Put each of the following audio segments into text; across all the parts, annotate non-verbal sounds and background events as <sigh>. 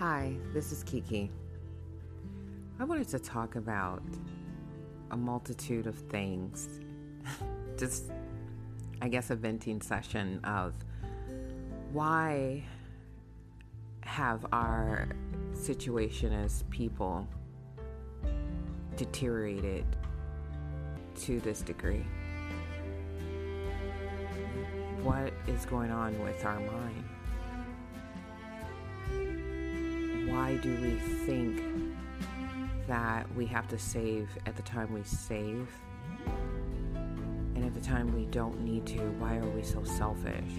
Hi, this is Kiki. I wanted to talk about a multitude of things. <laughs> Just, I guess, a venting session of why have our situation as people deteriorated to this degree? What is going on with our mind? Why do we think that we have to save at the time we save? And at the time we don't need to, why are we so selfish?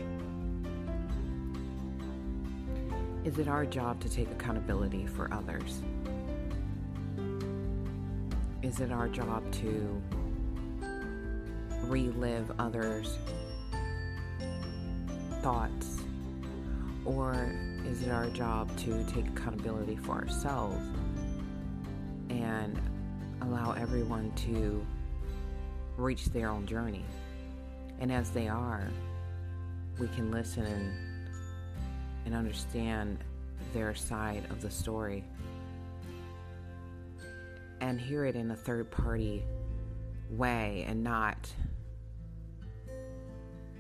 Is it our job to take accountability for others? Is it our job to relive others' thoughts? Or is it our job to take accountability for ourselves and allow everyone to reach their own journey? And as they are, we can listen and, and understand their side of the story and hear it in a third party way and not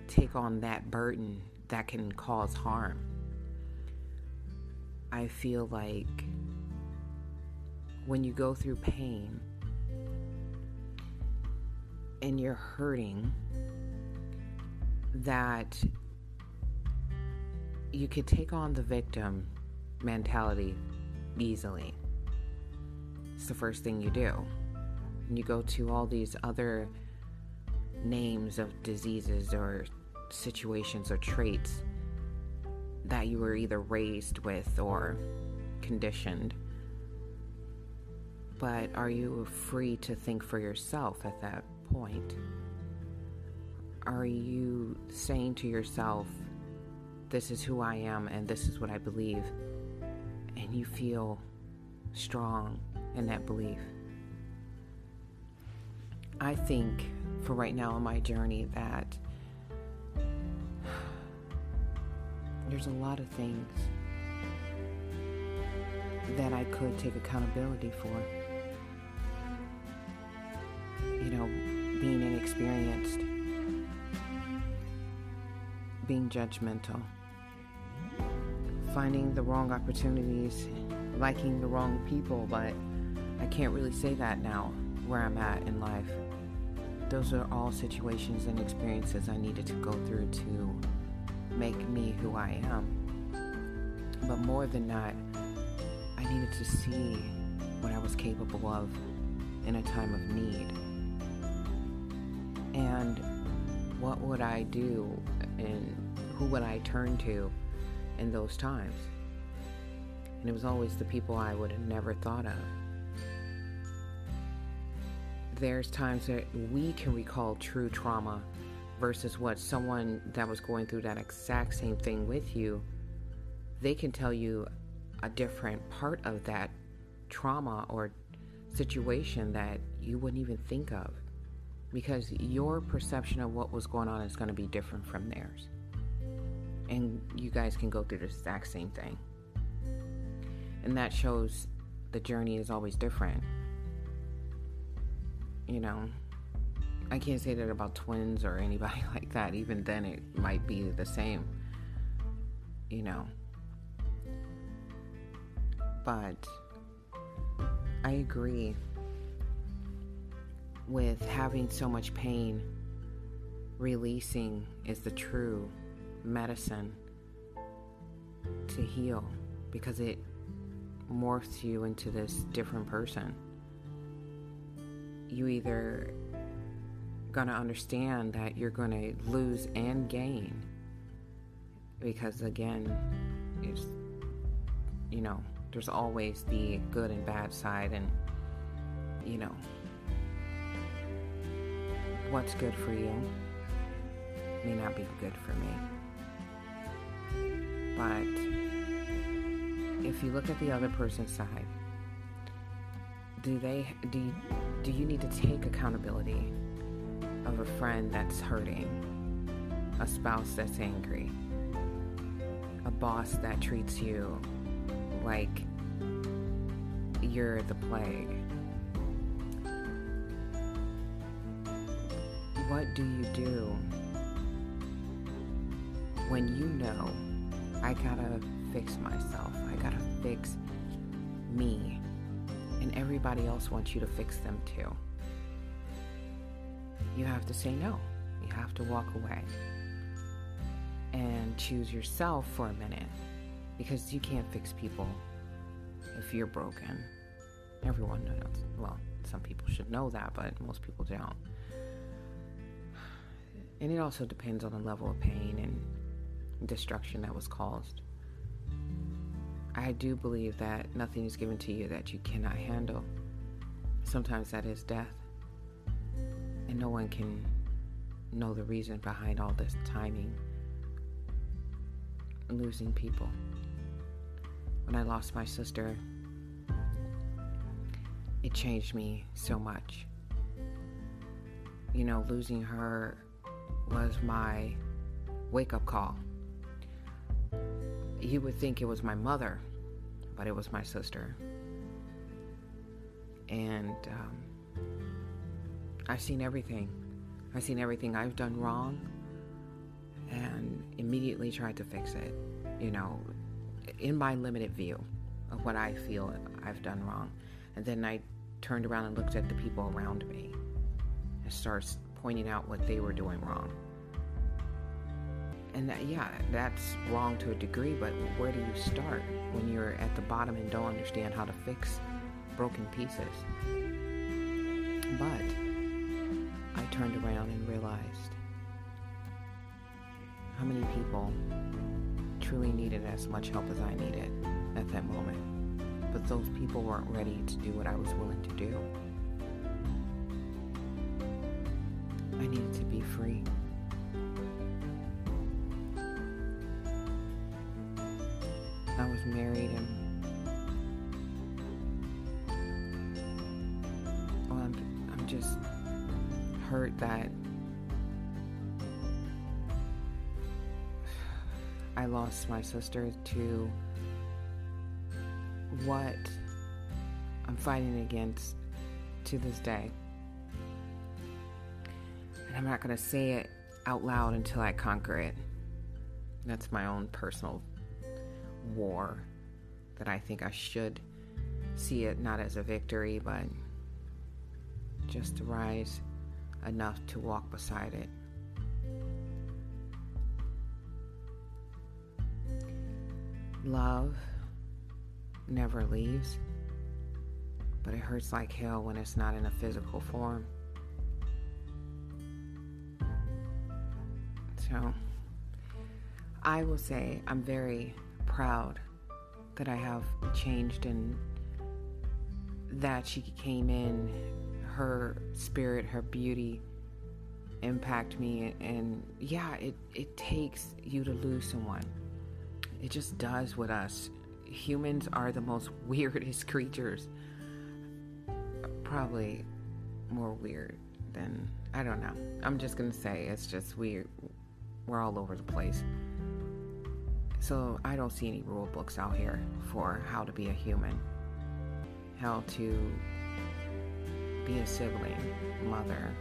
take on that burden that can cause harm. I feel like when you go through pain and you're hurting, that you could take on the victim mentality easily. It's the first thing you do. And you go to all these other names of diseases or situations or traits that you were either raised with or conditioned. But are you free to think for yourself at that point? Are you saying to yourself, This is who I am and this is what I believe, and you feel strong in that belief? I think for right now in my journey that there's a lot of things that I could take accountability for. You know, being inexperienced, being judgmental, finding the wrong opportunities, liking the wrong people, but I can't really say that now where I'm at in life. Those are all situations and experiences I needed to go through to make me who I am. But more than that, I needed to see what I was capable of in a time of need. And what would I do and who would I turn to in those times? And it was always the people I would have never thought of. There's times that we can recall true trauma versus what someone that was going through that exact same thing with you, they can tell you a different part of that trauma or situation that you wouldn't even think of because your perception of what was going on is going to be different from theirs. And you guys can go through the exact same thing. And that shows the journey is always different. You know, I can't say that about twins or anybody <laughs> like that. Even then, it might be the same, you know. But I agree with having so much pain, releasing is the true medicine to heal because it morphs you into this different person. You either going to understand that you're going to lose and gain. Because again it's you know there's always the good and bad side and you know what's good for you may not be good for me. But if you look at the other person's side do they do you, do you need to take accountability of a friend that's hurting, a spouse that's angry, a boss that treats you like you're the plague. What do you do when you know I gotta fix myself? I gotta fix me. And everybody else wants you to fix them too. You have to say no. You have to walk away and choose yourself for a minute because you can't fix people if you're broken. Everyone knows. Well, some people should know that, but most people don't. And it also depends on the level of pain and destruction that was caused. I do believe that nothing is given to you that you cannot handle. Sometimes that is death. And no one can know the reason behind all this timing. Losing people. When I lost my sister, it changed me so much. You know, losing her was my wake up call. You would think it was my mother, but it was my sister. And um, I've seen everything. I've seen everything I've done wrong and immediately tried to fix it, you know, in my limited view of what I feel I've done wrong. And then I turned around and looked at the people around me and started pointing out what they were doing wrong. And that, yeah, that's wrong to a degree, but where do you start when you're at the bottom and don't understand how to fix broken pieces? But turned around and realized how many people truly needed as much help as I needed at that moment. But those people weren't ready to do what I was willing to do. I needed to be free. I was married and I'm just hurt that I lost my sister to what I'm fighting against to this day. And I'm not going to say it out loud until I conquer it. That's my own personal war that I think I should see it not as a victory, but just to rise enough to walk beside it. Love never leaves, but it hurts like hell when it's not in a physical form. So, I will say I'm very proud that I have changed and that she came in, her spirit, her beauty impact me and yeah it it takes you to lose someone. It just does with us. Humans are the most <laughs> weirdest creatures. Probably more weird than i don't know. I'm just gonna say it's just weird. We're all over the place. So I don't see any rule books out here for how to be a human, how to be a sibling, mother.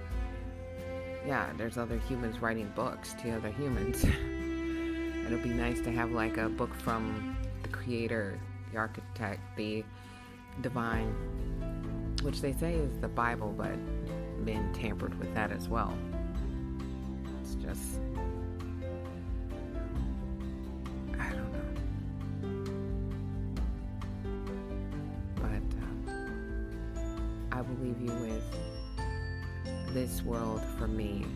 Yeah, there's other humans writing books to other humans. <laughs> It'll be nice to have like a book from the creator, the architect, the divine, which they say is the Bible, but been tampered with that as well. It's just leave you with this world for me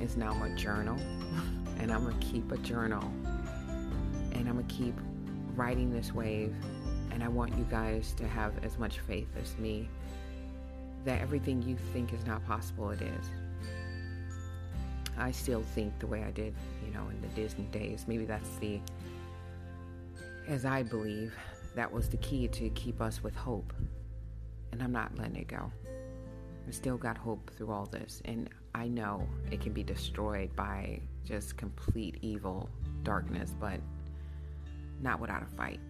is now my journal, <laughs> and I'm gonna keep a journal, and I'm gonna keep riding this wave. And I want you guys to have as much faith as me that everything you think is not possible, it is. I still think the way I did, you know, in the Disney days. Maybe that's the, as I believe, that was the key to keep us with hope and I'm not letting it go. I still got hope through all this, and I know it can be destroyed by just complete evil, darkness, but not without a fight.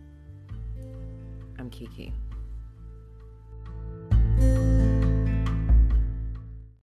I'm Kiki.